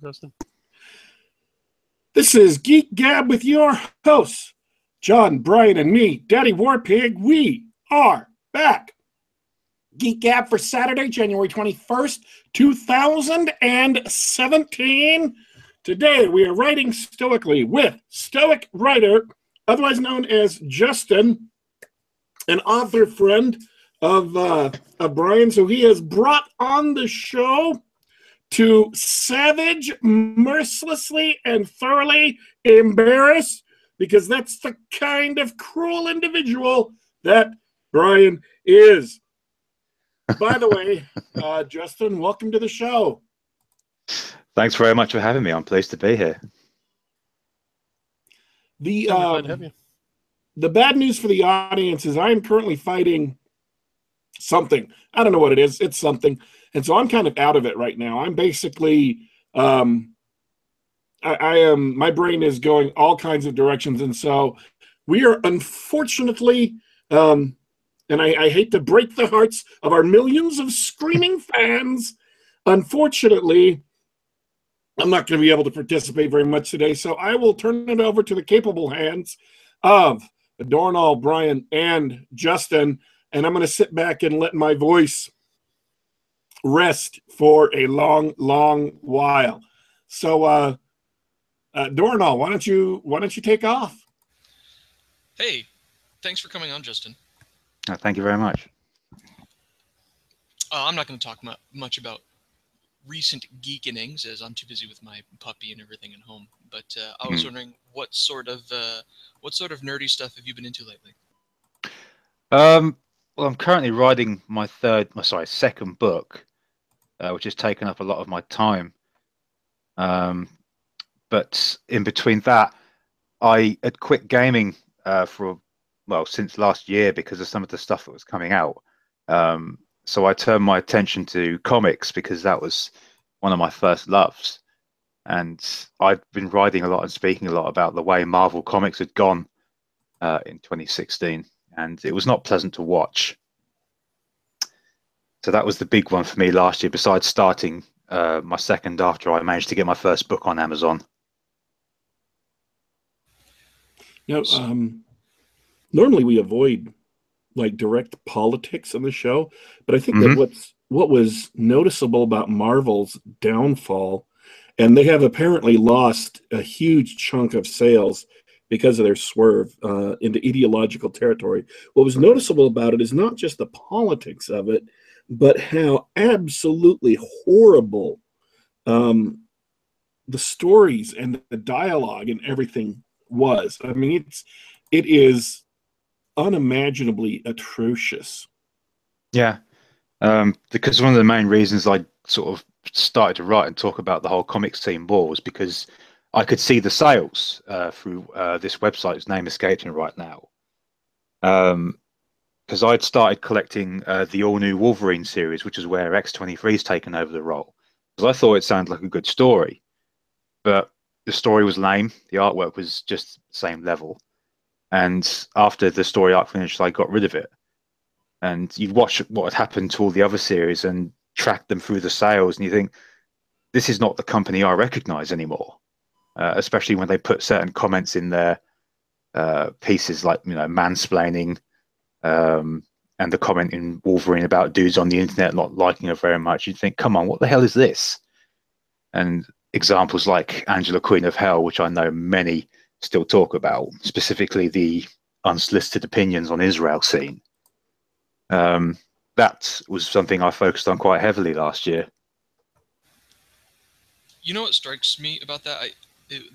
Justin. This is Geek Gab with your hosts, John, Brian, and me, Daddy Warpig. We are back. Geek Gab for Saturday, January 21st, 2017. Today we are writing stoically with Stoic writer, otherwise known as Justin, an author friend of, uh, of Brian. So he has brought on the show to savage, mercilessly, and thoroughly embarrass, because that's the kind of cruel individual that Brian is. By the way, uh, Justin, welcome to the show. Thanks very much for having me. I'm pleased to be here. The um, the bad news for the audience is I am currently fighting something. I don't know what it is. It's something. And so I'm kind of out of it right now. I'm basically, um, I, I am, my brain is going all kinds of directions. And so we are unfortunately, um, and I, I hate to break the hearts of our millions of screaming fans. Unfortunately, I'm not going to be able to participate very much today. So I will turn it over to the capable hands of Dornall, Brian, and Justin. And I'm going to sit back and let my voice rest for a long, long while. So, uh, uh, Dornall, why don't you why don't you take off? Hey, thanks for coming on, Justin. Oh, thank you very much. Uh, I'm not going to talk mu- much about recent geekenings as I'm too busy with my puppy and everything at home. But uh, I was mm. wondering what sort of uh, what sort of nerdy stuff have you been into lately? Um, well, I'm currently writing my third, my sorry, second book, uh, which has taken up a lot of my time. Um, but in between that, I had quit gaming uh, for well since last year because of some of the stuff that was coming out. Um, so I turned my attention to comics because that was one of my first loves, and I've been writing a lot and speaking a lot about the way Marvel Comics had gone uh, in 2016, and it was not pleasant to watch. So that was the big one for me last year. Besides starting uh, my second after I managed to get my first book on Amazon. Now, um, normally we avoid like direct politics on the show, but I think mm-hmm. that what's what was noticeable about Marvel's downfall, and they have apparently lost a huge chunk of sales because of their swerve uh, into ideological territory. What was noticeable about it is not just the politics of it, but how absolutely horrible um, the stories and the dialogue and everything was. I mean, it's it is unimaginably atrocious. Yeah, um, because one of the main reasons I sort of started to write and talk about the whole comics team war was because I could see the sales uh, through uh, this website whose name escapes me right now. Um, because I'd started collecting uh, the all new Wolverine series, which is where X23's taken over the role. Because I thought it sounded like a good story, but the story was lame. The artwork was just same level. And after the story arc finished, I got rid of it. And you'd watch what had happened to all the other series and track them through the sales, and you think, this is not the company I recognize anymore. Uh, especially when they put certain comments in their uh, pieces like, you know, mansplaining um, and the comment in Wolverine about dudes on the internet not liking her very much, you'd think, come on, what the hell is this? And examples like Angela Queen of Hell, which I know many still talk about, specifically the unsolicited opinions on Israel scene. Um, that was something I focused on quite heavily last year. You know what strikes me about that? I,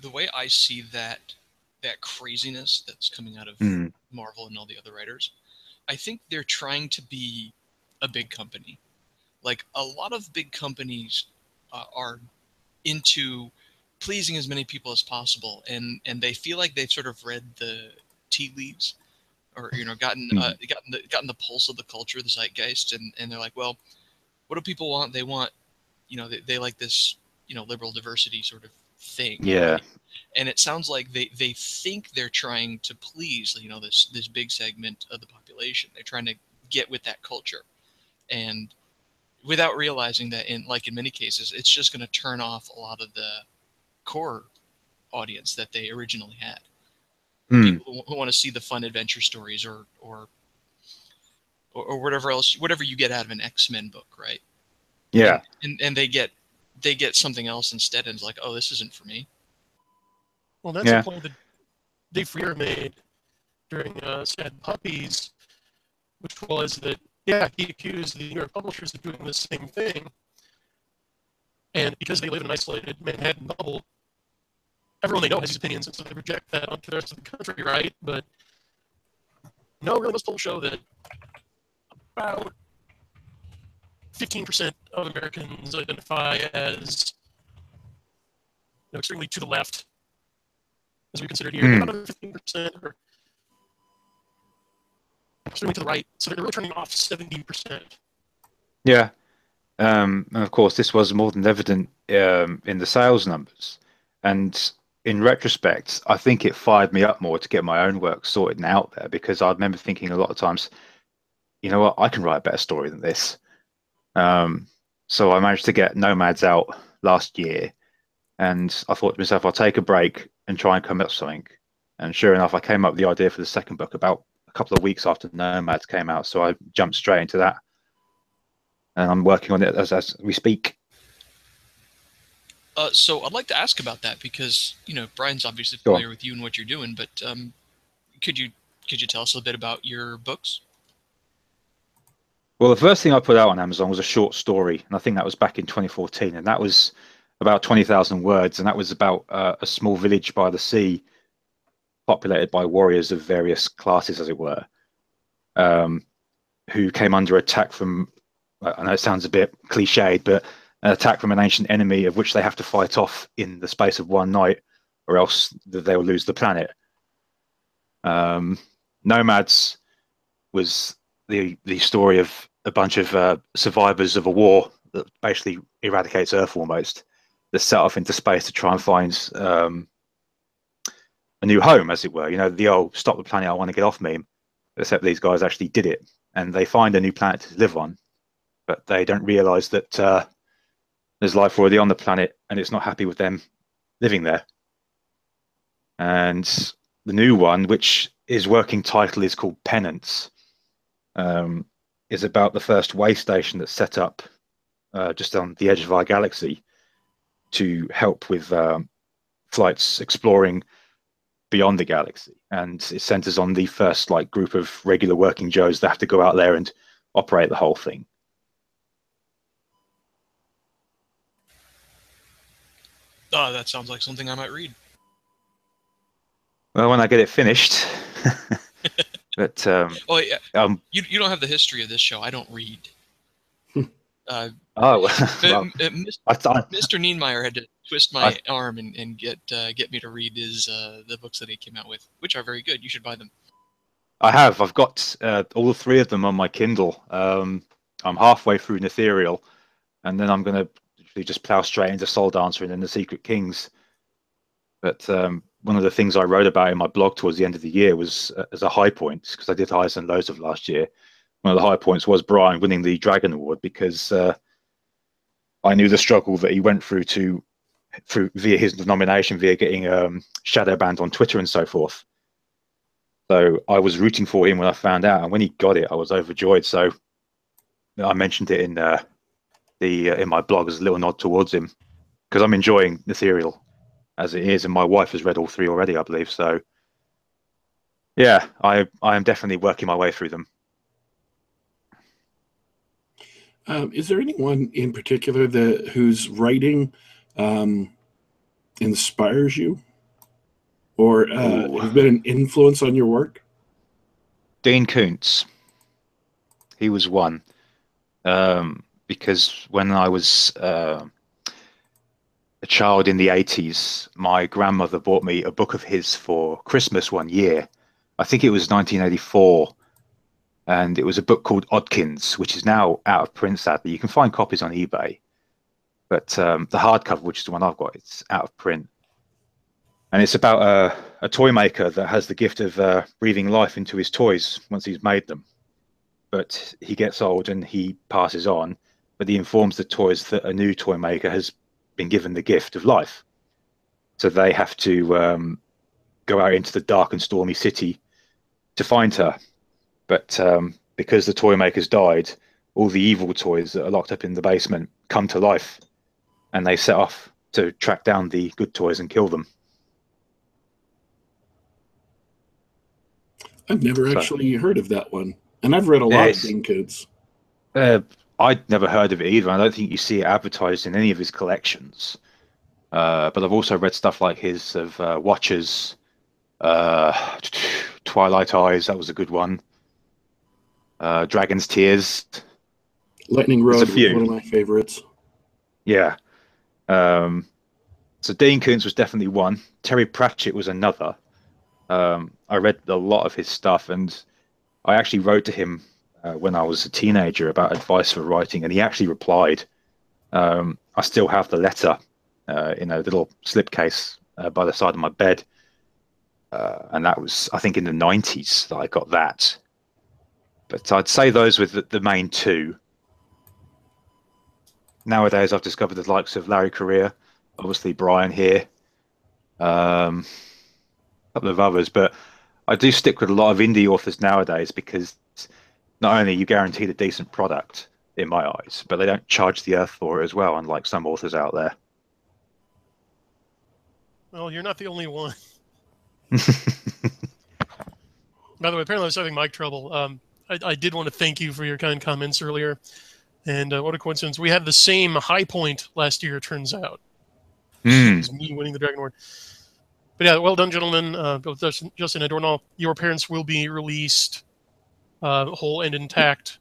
the way I see that that craziness that's coming out of mm. Marvel and all the other writers I think they're trying to be a big company. Like a lot of big companies uh, are into pleasing as many people as possible, and and they feel like they've sort of read the tea leaves, or you know, gotten uh, hmm. gotten the gotten the pulse of the culture, the zeitgeist, and and they're like, well, what do people want? They want, you know, they, they like this, you know, liberal diversity sort of thing. Yeah. Right? And it sounds like they, they think they're trying to please, you know, this this big segment of the population. They're trying to get with that culture. And without realizing that in like in many cases it's just going to turn off a lot of the core audience that they originally had hmm. people who want to see the fun adventure stories or or or, whatever else whatever you get out of an x-men book right yeah and and they get they get something else instead and it's like oh this isn't for me well that's yeah. the point that dave freer made during uh, sad puppies which was that yeah, he accused the New York publishers of doing the same thing. And because they live in an isolated Manhattan bubble, everyone they know has these opinions, and so they reject that onto the rest of the country, right? But no, really, most polls show that about 15% of Americans identify as you know, extremely to the left, as we consider here. Mm. About 15% are extremely to the right. So they're really turning off 70%. Yeah. Um, and of course, this was more than evident um, in the sales numbers. And in retrospect, I think it fired me up more to get my own work sorted and out there because I remember thinking a lot of times, you know what, I can write a better story than this. Um, so I managed to get Nomads out last year. And I thought to myself, I'll take a break and try and come up with something. And sure enough, I came up with the idea for the second book about a couple of weeks after Nomads came out, so I jumped straight into that, and I'm working on it as, as we speak. Uh, so I'd like to ask about that because you know Brian's obviously familiar with you and what you're doing, but um, could you could you tell us a bit about your books? Well, the first thing I put out on Amazon was a short story, and I think that was back in 2014, and that was about 20,000 words, and that was about uh, a small village by the sea populated by warriors of various classes, as it were, um, who came under attack from. I know it sounds a bit cliched, but an attack from an ancient enemy of which they have to fight off in the space of one night, or else they will lose the planet. Um, Nomads was the the story of a bunch of uh, survivors of a war that basically eradicates Earth almost. That set off into space to try and find um, a new home, as it were. You know, the old "stop the planet, I want to get off" meme. Except these guys actually did it, and they find a new planet to live on, but they don't realize that uh, there's life already on the planet, and it's not happy with them living there. And the new one, which is working title, is called Penance. Um, is about the first way station that's set up uh, just on the edge of our galaxy to help with um, flights exploring beyond the galaxy. And it centers on the first like group of regular working joes that have to go out there and operate the whole thing. Oh that sounds like something i might read. Well when i get it finished but um oh yeah um you, you don't have the history of this show i don't read uh, oh, well, Mr. Mr. Niemeier had to twist my I, arm and, and get uh, get me to read his uh, the books that he came out with, which are very good. You should buy them. I have. I've got uh, all three of them on my Kindle. Um, I'm halfway through Nethereal, and then I'm going to just plow straight into Souldancer and then the Secret Kings. But um, one of the things I wrote about in my blog towards the end of the year was uh, as a high point because I did highs and lows of last year. One of the high points was Brian winning the Dragon Award because uh, I knew the struggle that he went through to through via his nomination, via getting um, shadow banned on Twitter and so forth. So I was rooting for him when I found out, and when he got it, I was overjoyed. So I mentioned it in uh, the uh, in my blog as a little nod towards him because I'm enjoying Nethereal as it is, and my wife has read all three already, I believe. So yeah, I I am definitely working my way through them. Um, is there anyone in particular that whose writing um, inspires you or uh, has been an influence on your work? Dean Koontz. He was one. Um, because when I was uh, a child in the 80s, my grandmother bought me a book of his for Christmas one year. I think it was 1984. And it was a book called Oddkins, which is now out of print, sadly. You can find copies on eBay. But um, the hardcover, which is the one I've got, it's out of print, and it's about a, a toy maker that has the gift of uh, breathing life into his toys once he's made them. But he gets old and he passes on, but he informs the toys that a new toy maker has been given the gift of life. So they have to um, go out into the dark and stormy city to find her. But um, because the toy maker's died, all the evil toys that are locked up in the basement come to life and they set off to track down the good toys and kill them. I've never so, actually heard of that one. And I've read a lot of Dean Koontz. Uh, I'd never heard of it either. I don't think you see it advertised in any of his collections. Uh, but I've also read stuff like his of uh, Watchers, uh, Twilight Eyes. That was a good one. Uh, Dragon's Tears. Lightning Rod one of my favorites. Yeah. Um, so Dean Koontz was definitely one. Terry Pratchett was another. Um, I read a lot of his stuff, and I actually wrote to him uh, when I was a teenager about advice for writing, and he actually replied. Um, I still have the letter uh, in a little slipcase uh, by the side of my bed, uh, and that was, I think, in the '90s that I got that. But I'd say those were the, the main two. Nowadays, I've discovered the likes of Larry Correia, obviously Brian here, um, a couple of others, but I do stick with a lot of indie authors nowadays because not only you guaranteed a decent product in my eyes, but they don't charge the earth for it as well, unlike some authors out there. Well, you're not the only one. By the way, apparently I was having mic trouble. Um, I, I, did want to thank you for your kind comments earlier. And uh, what a coincidence. We had the same high point last year, it turns out. Mm. It was me winning the Dragon Award. But yeah, well done, gentlemen. Uh, both Justin and Dornall. Your parents will be released uh, whole and intact.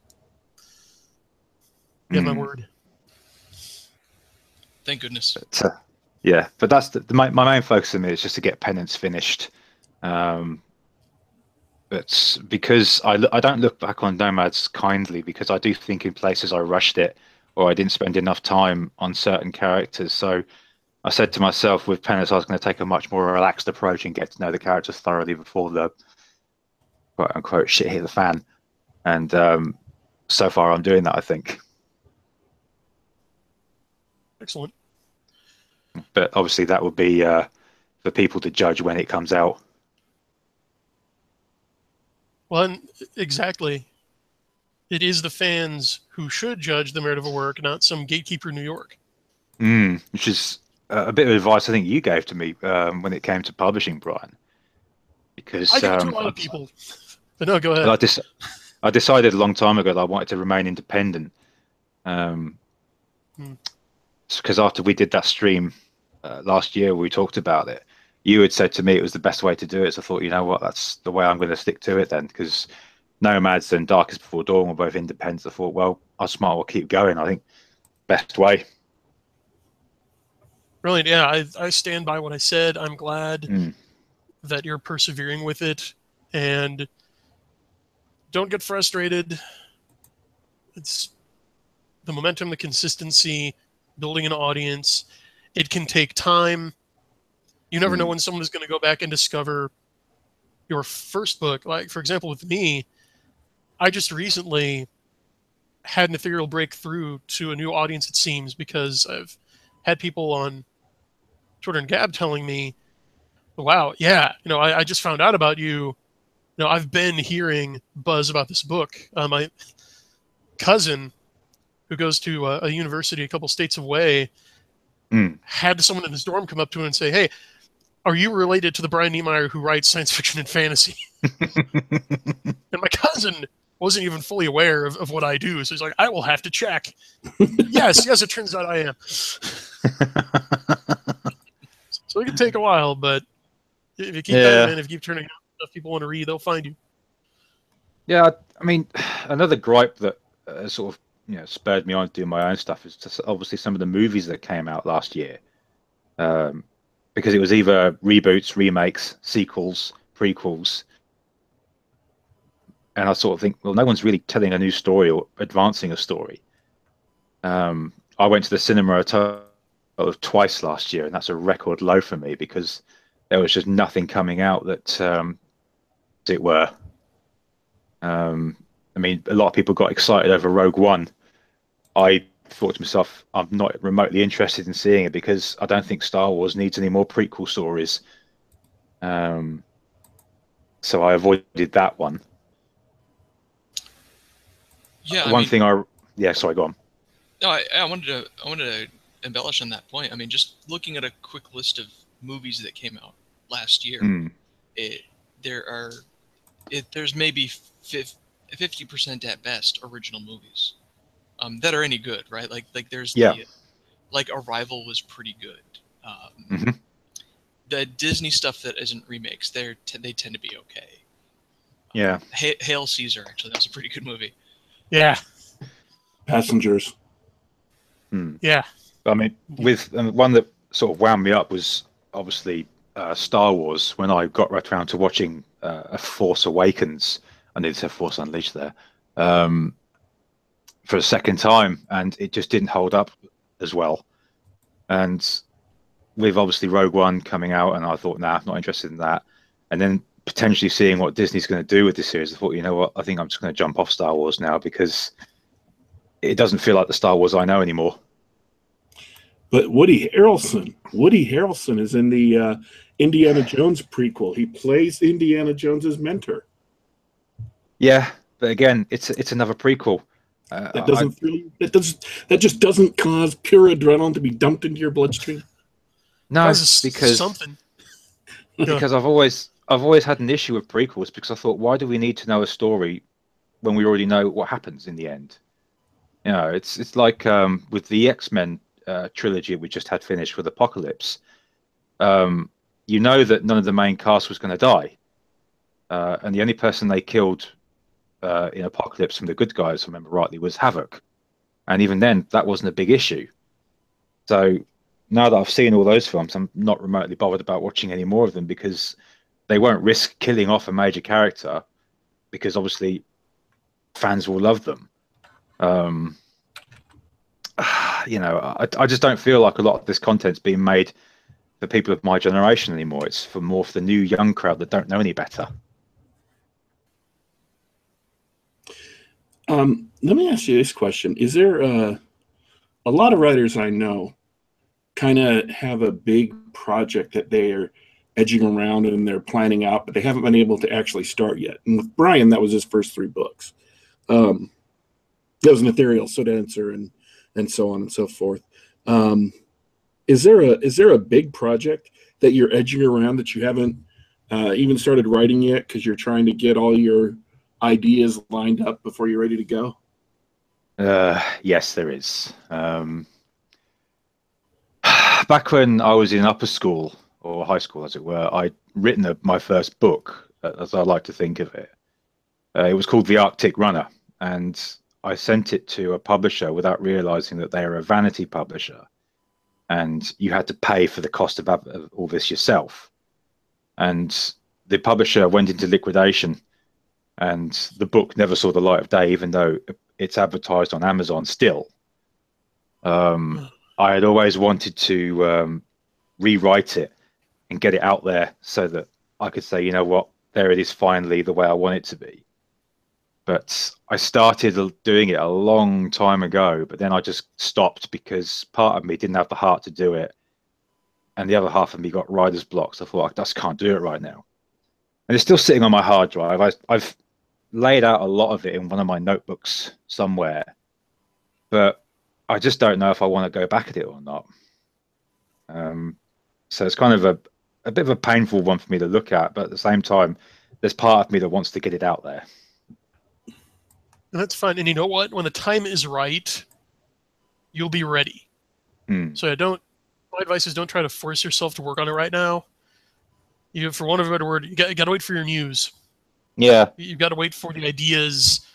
Yeah, my word. Thank goodness. But, uh, yeah, but that's the, the, my, my main focus in it is just to get penance finished. Um, but because I, I don't look back on Nomads kindly because I do think in places I rushed it or I didn't spend enough time on certain characters. So I said to myself with Penance, I was going to take a much more relaxed approach and get to know the characters thoroughly before the quote unquote shit hit the fan. And um, so far, I'm doing that, I think. Excellent. But obviously, that would be uh, for people to judge when it comes out. Well, exactly. It is the fans who should judge the merit of a work, not some gatekeeper in New York. Mm, which is a bit of advice I think you gave to me um, when it came to publishing, Brian. Because I um, to a lot of people. But no, go ahead. I, dis- I decided a long time ago that I wanted to remain independent. Um, because hmm. after we did that stream uh, last year, we talked about it. You had said to me it was the best way to do it. So I thought, you know what, that's the way I'm going to stick to it then. Because Nomads and Darkest Before Dawn were both independent. I thought, well, I smart will keep going. I think best way. Brilliant. Yeah, I, I stand by what I said. I'm glad mm. that you're persevering with it and don't get frustrated. It's the momentum, the consistency, building an audience. It can take time. You never mm. know when someone is going to go back and discover your first book. Like, for example, with me, I just recently had an ethereal breakthrough to a new audience, it seems, because I've had people on Twitter and Gab telling me, "Wow, yeah, you know, I, I just found out about you. You know, I've been hearing buzz about this book. Uh, my cousin, who goes to a, a university a couple states away, mm. had someone in his dorm come up to him and say, "Hey, are you related to the Brian Niemeier who writes science fiction and fantasy?" and my cousin wasn't even fully aware of, of what I do. So he's like, I will have to check. yes, yes, it turns out I am. So it can take a while, but if you keep yeah. in, if you keep turning out stuff people want to read, they'll find you. Yeah, I mean, another gripe that uh, sort of you know spurred me on to do my own stuff is just obviously some of the movies that came out last year, um, because it was either reboots, remakes, sequels, prequels, and I sort of think, well, no one's really telling a new story or advancing a story. Um, I went to the cinema of twice last year, and that's a record low for me because there was just nothing coming out that, um, as it were. Um, I mean, a lot of people got excited over Rogue One. I thought to myself, I'm not remotely interested in seeing it because I don't think Star Wars needs any more prequel stories. Um, so I avoided that one. Yeah. One mean, thing I yeah, sorry, go on. No, I, I wanted to I wanted to embellish on that point. I mean, just looking at a quick list of movies that came out last year, mm. it there are it there's maybe fifty percent at best original movies um, that are any good, right? Like like there's yeah. the like Arrival was pretty good. Um, mm-hmm. The Disney stuff that isn't remakes, they t- they tend to be okay. Yeah. H- Hail Caesar, actually, that was a pretty good movie. Yeah. Passengers. Hmm. Yeah. I mean, with um, one that sort of wound me up was obviously uh, Star Wars. When I got right around to watching uh, A Force Awakens, I needed to say Force Unleashed there um, for a second time, and it just didn't hold up as well. And with obviously Rogue One coming out, and I thought, nah, I'm not interested in that. And then potentially seeing what Disney's going to do with this series, I thought, you know what, I think I'm just going to jump off Star Wars now because it doesn't feel like the Star Wars I know anymore. But Woody Harrelson, Woody Harrelson is in the uh, Indiana Jones prequel. He plays Indiana Jones's mentor. Yeah, but again, it's it's another prequel. Uh, that doesn't I, really, that does that just doesn't cause pure adrenaline to be dumped into your bloodstream. No, because something. because I've always I've always had an issue with prequels because I thought, why do we need to know a story when we already know what happens in the end? You know, it's it's like um, with the X Men uh, trilogy we just had finished with Apocalypse. Um, you know that none of the main cast was going to die, uh, and the only person they killed uh, in Apocalypse from the good guys, I remember rightly, was Havoc, and even then that wasn't a big issue. So now that I've seen all those films, I'm not remotely bothered about watching any more of them because they won't risk killing off a major character because obviously fans will love them. Um, you know, I, I just don't feel like a lot of this content's being made for people of my generation anymore. It's for more for the new young crowd that don't know any better. Um, let me ask you this question: Is there a, a lot of writers I know kind of have a big project that they are edging around and they're planning out, but they haven't been able to actually start yet. And with Brian, that was his first three books. Um, that was Nethereal Souldancer and and so on and so forth. Um, is there a is there a big project that you're edging around that you haven't uh, even started writing yet because you're trying to get all your ideas lined up before you're ready to go? Uh, yes, there is. Um, back when I was in upper school or high school, as it were, I'd written a, my first book, as I like to think of it. Uh, it was called The Arctic Runner, and I sent it to a publisher without realizing that they are a vanity publisher, and you had to pay for the cost of, of all this yourself. And the publisher went into liquidation, and the book never saw the light of day, even though it's advertised on Amazon still. Um. I had always wanted to um, rewrite it and get it out there so that I could say, you know what, there it is finally the way I want it to be but I started doing it a long time ago, but then I just stopped because part of me didn't have the heart to do it, and the other half of me got writer's blocks. I thought I just can't do it right now, and it's still sitting on my hard drive. I, I've laid out a lot of it in one of my notebooks somewhere, but I just don't know if I want to go back at it or not. Um, so it's kind of a a bit of a painful one for me to look at, but at the same time, there's part of me that wants to get it out there. And that's fine. And you know what? When the time is right, you'll be ready. Hmm. So don't. My advice is don't try to force yourself to work on it right now. You, for one of a better word, you got, you got to wait for your muse. Yeah. You've got to wait for the ideas,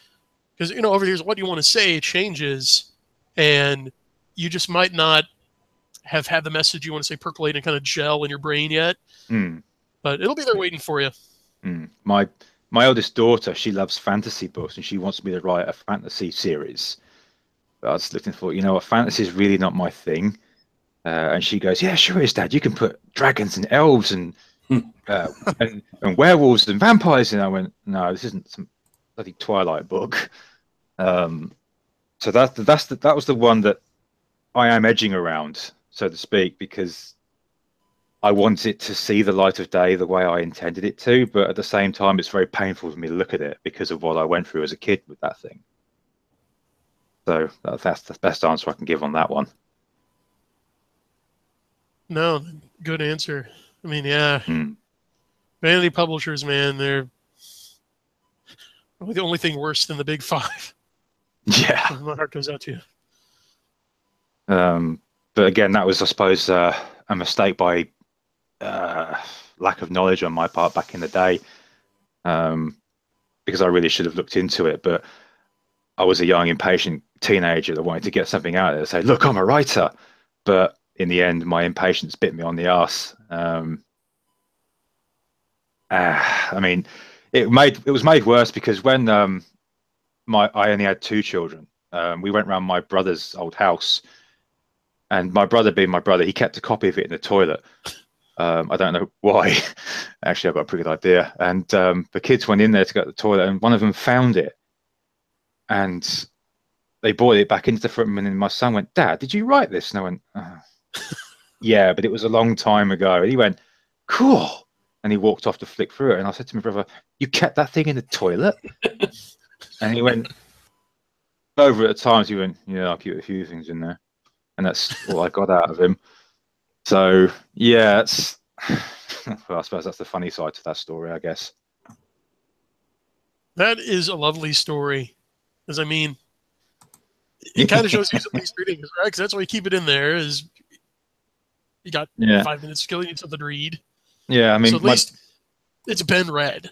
because you know over the years, what you want to say changes, and you just might not have had the message you want to say percolate and kind of gel in your brain yet. Hmm. But it'll be there waiting for you. Hmm. My my eldest daughter, she loves fantasy books and she wants me to write a fantasy series. But I was looking for, you know, a fantasy is really not my thing. Uh, and she goes, "Yeah, sure is, Dad. You can put dragons and elves and hmm. uh, and, and werewolves and vampires." And I went, "No, this isn't some bloody Twilight book." Um, so that that's the, that was the one that I am edging around, so to speak, because I want it to see the light of day the way I intended it to, but at the same time, it's very painful for me to look at it because of what I went through as a kid with that thing. So that's the best answer I can give on that one. No, good answer. I mean, yeah, hmm. vanity publishers, man, they're the only thing worse than the big five. Yeah, my heart goes out to you. Um, but again, that was, I suppose, uh, a mistake by uh, lack of knowledge on my part back in the day, um, because I really should have looked into it. But I was a young, impatient teenager that wanted to get something out it. Say, look, I'm a writer. But in the end, my impatience bit me on the ass. Um, uh, I mean, it made it was made worse because when um, my I only had two children, um, we went around my brother's old house, and my brother, being my brother, he kept a copy of it in the toilet. Um, I don't know why. Actually, I've got a pretty good idea. And um, the kids went in there to go to the toilet, and one of them found it, and they brought it back into the front room. And then my son went, "Dad, did you write this?" And I went, oh. "Yeah, but it was a long time ago." And he went, "Cool." And he walked off to flick through it. And I said to my brother, "You kept that thing in the toilet?" and he went over at times. He went, "Yeah, I keep a few things in there," and that's all I got out of him. So yeah, it's. Well, I suppose that's the funny side to that story, I guess. That is a lovely story, As I mean, it kind of shows you least reading, right? Because that's why you keep it in there. Is you got yeah. five minutes to kill, you need something to read. Yeah, I mean, so at my, least it's been read.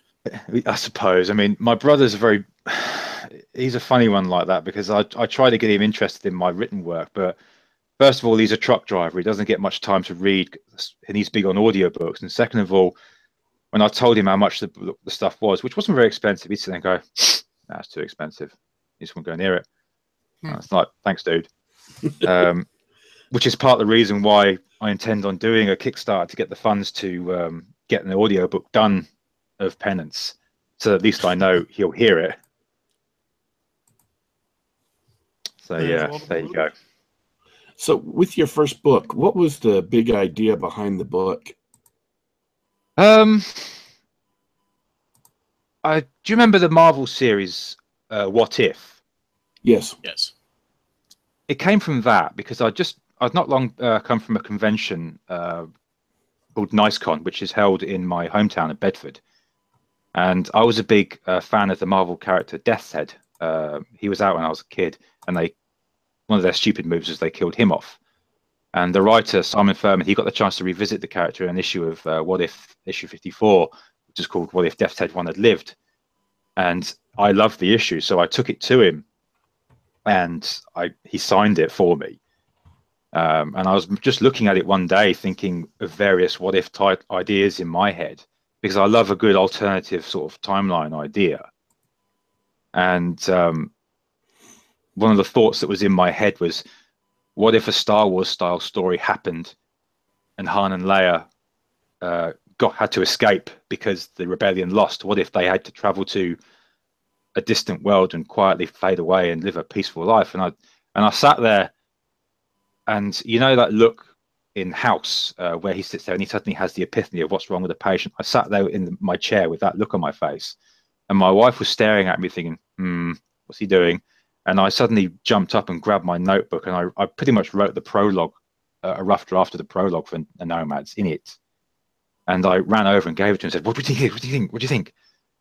I suppose. I mean, my brother's a very. He's a funny one like that because I I try to get him interested in my written work, but first of all, he's a truck driver. He doesn't get much time to read, and he's big on audiobooks. And second of all, when I told him how much the, the stuff was, which wasn't very expensive, he'd sit and go, "That's too expensive." He just won't go near it. Hmm. It's like, thanks, dude. um, which is part of the reason why I intend on doing a Kickstarter to get the funds to um, get an audiobook done of Penance, so at least I know he'll hear it. So yeah, there you go. So, with your first book, what was the big idea behind the book? Um, I do you remember the Marvel series, uh, What If? Yes. Yes. It came from that because I just I'd not long uh, come from a convention uh, called NiceCon, which is held in my hometown of Bedford, and I was a big uh, fan of the Marvel character Death's Head. Uh, he was out when I was a kid, and they one of their stupid moves is they killed him off. And the writer Simon Furman, he got the chance to revisit the character in an issue of uh, What If issue 54, which is called What If Death's Head One Had Lived. And I loved the issue, so I took it to him, and I he signed it for me. Um, and I was just looking at it one day, thinking of various what if type ideas in my head, because I love a good alternative sort of timeline idea. And um, one of the thoughts that was in my head was, what if a Star Wars style story happened, and Han and Leia uh, got had to escape because the rebellion lost? What if they had to travel to a distant world and quietly fade away and live a peaceful life? And I and I sat there, and you know that look in House uh, where he sits there and he suddenly has the epiphany of what's wrong with the patient. I sat there in my chair with that look on my face, and my wife was staring at me, thinking, "Hmm, what's he doing?" And I suddenly jumped up and grabbed my notebook and I, I pretty much wrote the prologue, uh, a rough draft of the prologue for the Nomads in it. And I ran over and gave it to her and said, "What do you think? What do you think? What do you think?"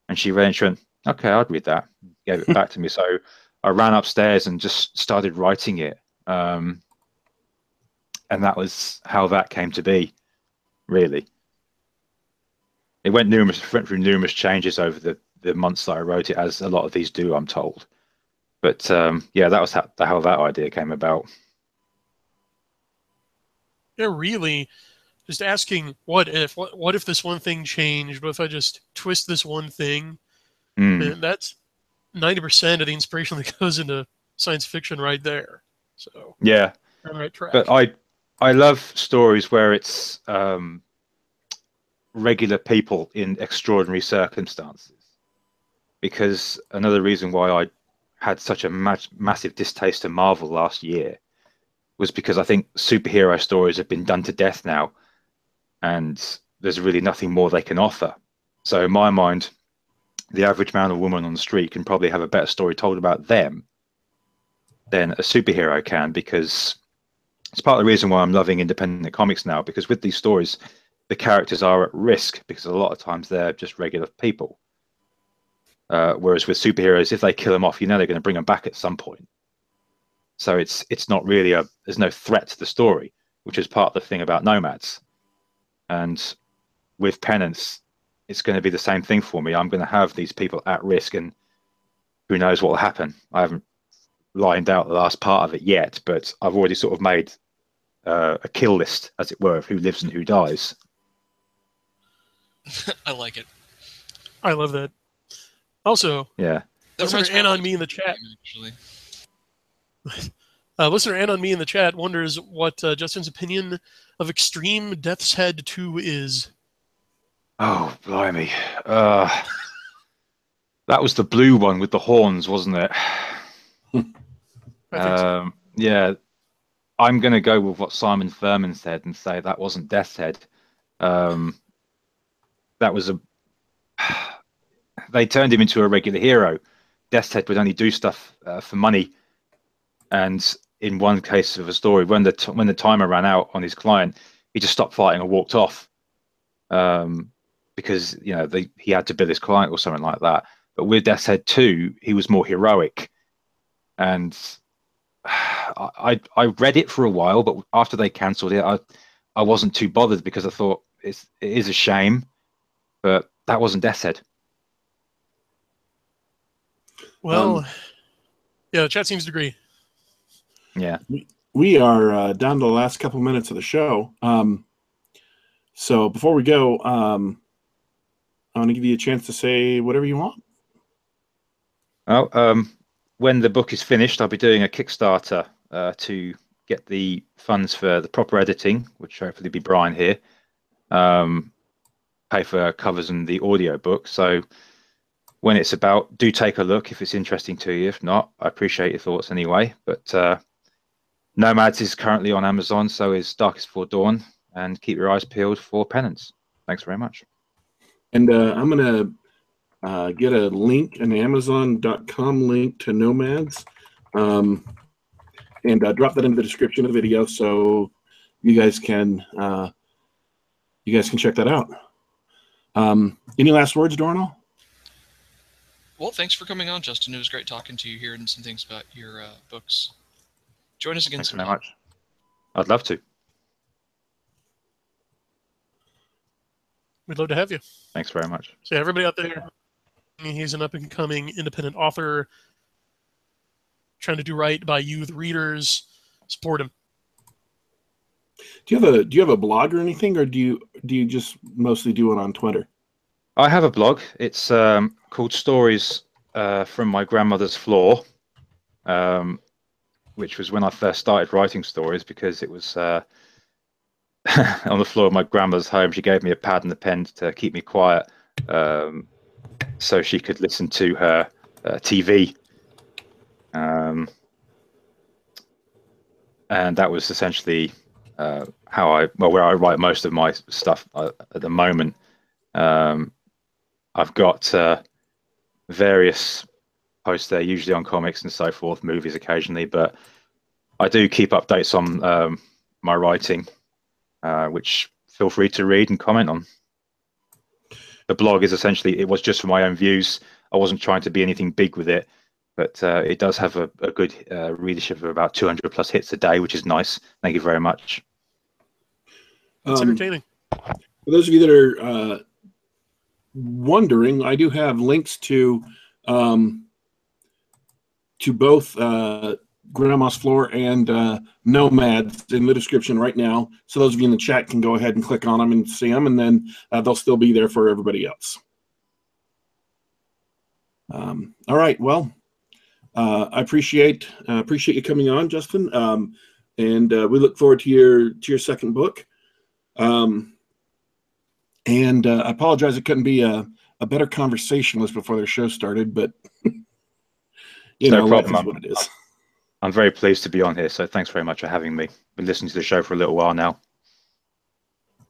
And she read and she went, "Okay, I'd read that." Gave it back to me. So I ran upstairs and just started writing it. Um, and that was how that came to be, really. It went numerous went through numerous changes over the the months that I wrote it, as a lot of these do, I'm told. But um, yeah, that was how, how that idea came about. Yeah, really, just asking what if what, what if this one thing changed? What if I just twist this one thing? Mm. And that's ninety percent of the inspiration that goes into science fiction right there. So yeah, right track. But I I love stories where it's um, regular people in extraordinary circumstances. Because another reason why I had such a ma- massive distaste to Marvel last year was because I think superhero stories have been done to death now, and there's really nothing more they can offer. So in my mind, the average man or woman on the street can probably have a better story told about them than a superhero can because it's part of the reason why I'm loving independent comics now because with these stories the characters are at risk because a lot of times they're just regular people uh, whereas with superheroes if they kill them off you know they're going to bring them back at some point so it's it's not really a there's no threat to the story which is part of the thing about nomads and with penance it's going to be the same thing for me i'm going to have these people at risk and who knows what will happen i haven't lined out the last part of it yet, but I've already sort of made uh, a kill list, as it were, of who lives and who dies. I like it. I love that. Also, yeah. Listener Anon Me in the chat. Actually. Uh, listener Anon Me in the chat wonders what uh, Justin's opinion of Extreme Death's Head 2 is. Oh, blimey. Uh, that was the blue one with the horns, wasn't it? Um, yeah, I'm going to go with what Simon Furman said and say that wasn't Death's Head. Um, that was a. They turned him into a regular hero. Death's Head would only do stuff uh, for money, and in one case of a story, when the t- when the timer ran out on his client, he just stopped fighting and walked off, um, because you know they, he had to bill his client or something like that. But with Death's Head two, he was more heroic, and I I read it for a while, but after they cancelled it, I I wasn't too bothered because I thought it's it is a shame, but that wasn't Death's Head. Well, um, yeah, the chat seems to agree. Yeah, we are uh, down to the last couple minutes of the show. Um, so before we go, um, I want to give you a chance to say whatever you want. Oh, um, when the book is finished, I'll be doing a Kickstarter uh, to get the funds for the proper editing, which hopefully be Brian here, um, pay for covers and the audio book. So when it's about, do take a look if it's interesting to you. If not, I appreciate your thoughts anyway. But uh, Nomads is currently on Amazon, so is Darkest Before Dawn, and keep your eyes peeled for Penance. Thanks very much. And uh, I'm to uh, get a link, an Amazon.com link to Nomads, um, and uh, drop that into the description of the video so you guys can uh, you guys can check that out. Um, any last words, Dornall? Well, thanks for coming on, Justin. It was great talking to you, hearing some things about your uh, books. Join us again Thanks very much. I'd love to. We'd love to have you. Thanks very much. So everybody out there, He's an up and coming independent author trying to do right by youth readers. Support him. Do you have a do you have a blog or anything, or do you do you just mostly do it on Twitter? I have a blog. It's um, called Stories uh, from My Grandmother's Floor, um, which was when I first started writing stories because it was uh, on the floor of my grandmother's home. She gave me a pad and a pen to keep me quiet. Um, so she could listen to her uh, TV. Um, and that was essentially uh, how I well where I write most of my stuff uh, at the moment. Um, I've got uh, various posts there, usually on comics and so forth, movies occasionally, but I do keep updates on um, my writing, uh, which feel free to read and comment on the blog is essentially it was just for my own views. I wasn't trying to be anything big with it, but uh, it does have a, a good uh, readership of about 200 plus hits a day, which is nice. Thank you very much. It's um, entertaining. For those of you that are uh, wondering, I do have links to um, to both uh, Grandma's Floor and uh, Nomads in the description right now. So those of you in the chat can go ahead and click on them and see them, and then uh, they'll still be there for everybody else. Um, all right. Well, uh, I appreciate uh, appreciate you coming on, Justin, um, and uh, we look forward to your to your second book. Um, and uh, I apologize it couldn't be a, a better conversationalist before their show started, but you no know, problem. what it is. I'm very pleased to be on here. So thanks very much for having me. Been listening to the show for a little while now.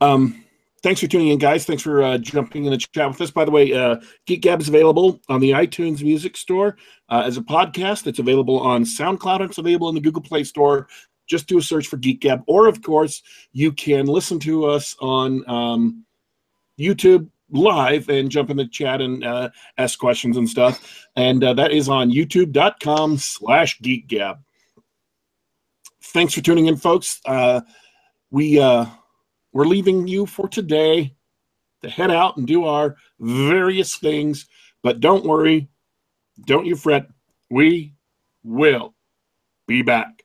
Um, thanks for tuning in, guys. Thanks for uh, jumping in the chat with us. By the way, uh, Geek Gab is available on the iTunes Music Store uh, as a podcast. It's available on SoundCloud. It's available in the Google Play Store. Just do a search for Geek Gab, or of course, you can listen to us on um, YouTube live and jump in the chat and uh, ask questions and stuff. And uh, that is on youtube.com slash geekgab. Thanks for tuning in, folks. Uh, we, uh, we're leaving you for today to head out and do our various things. But don't worry. Don't you fret. We will be back.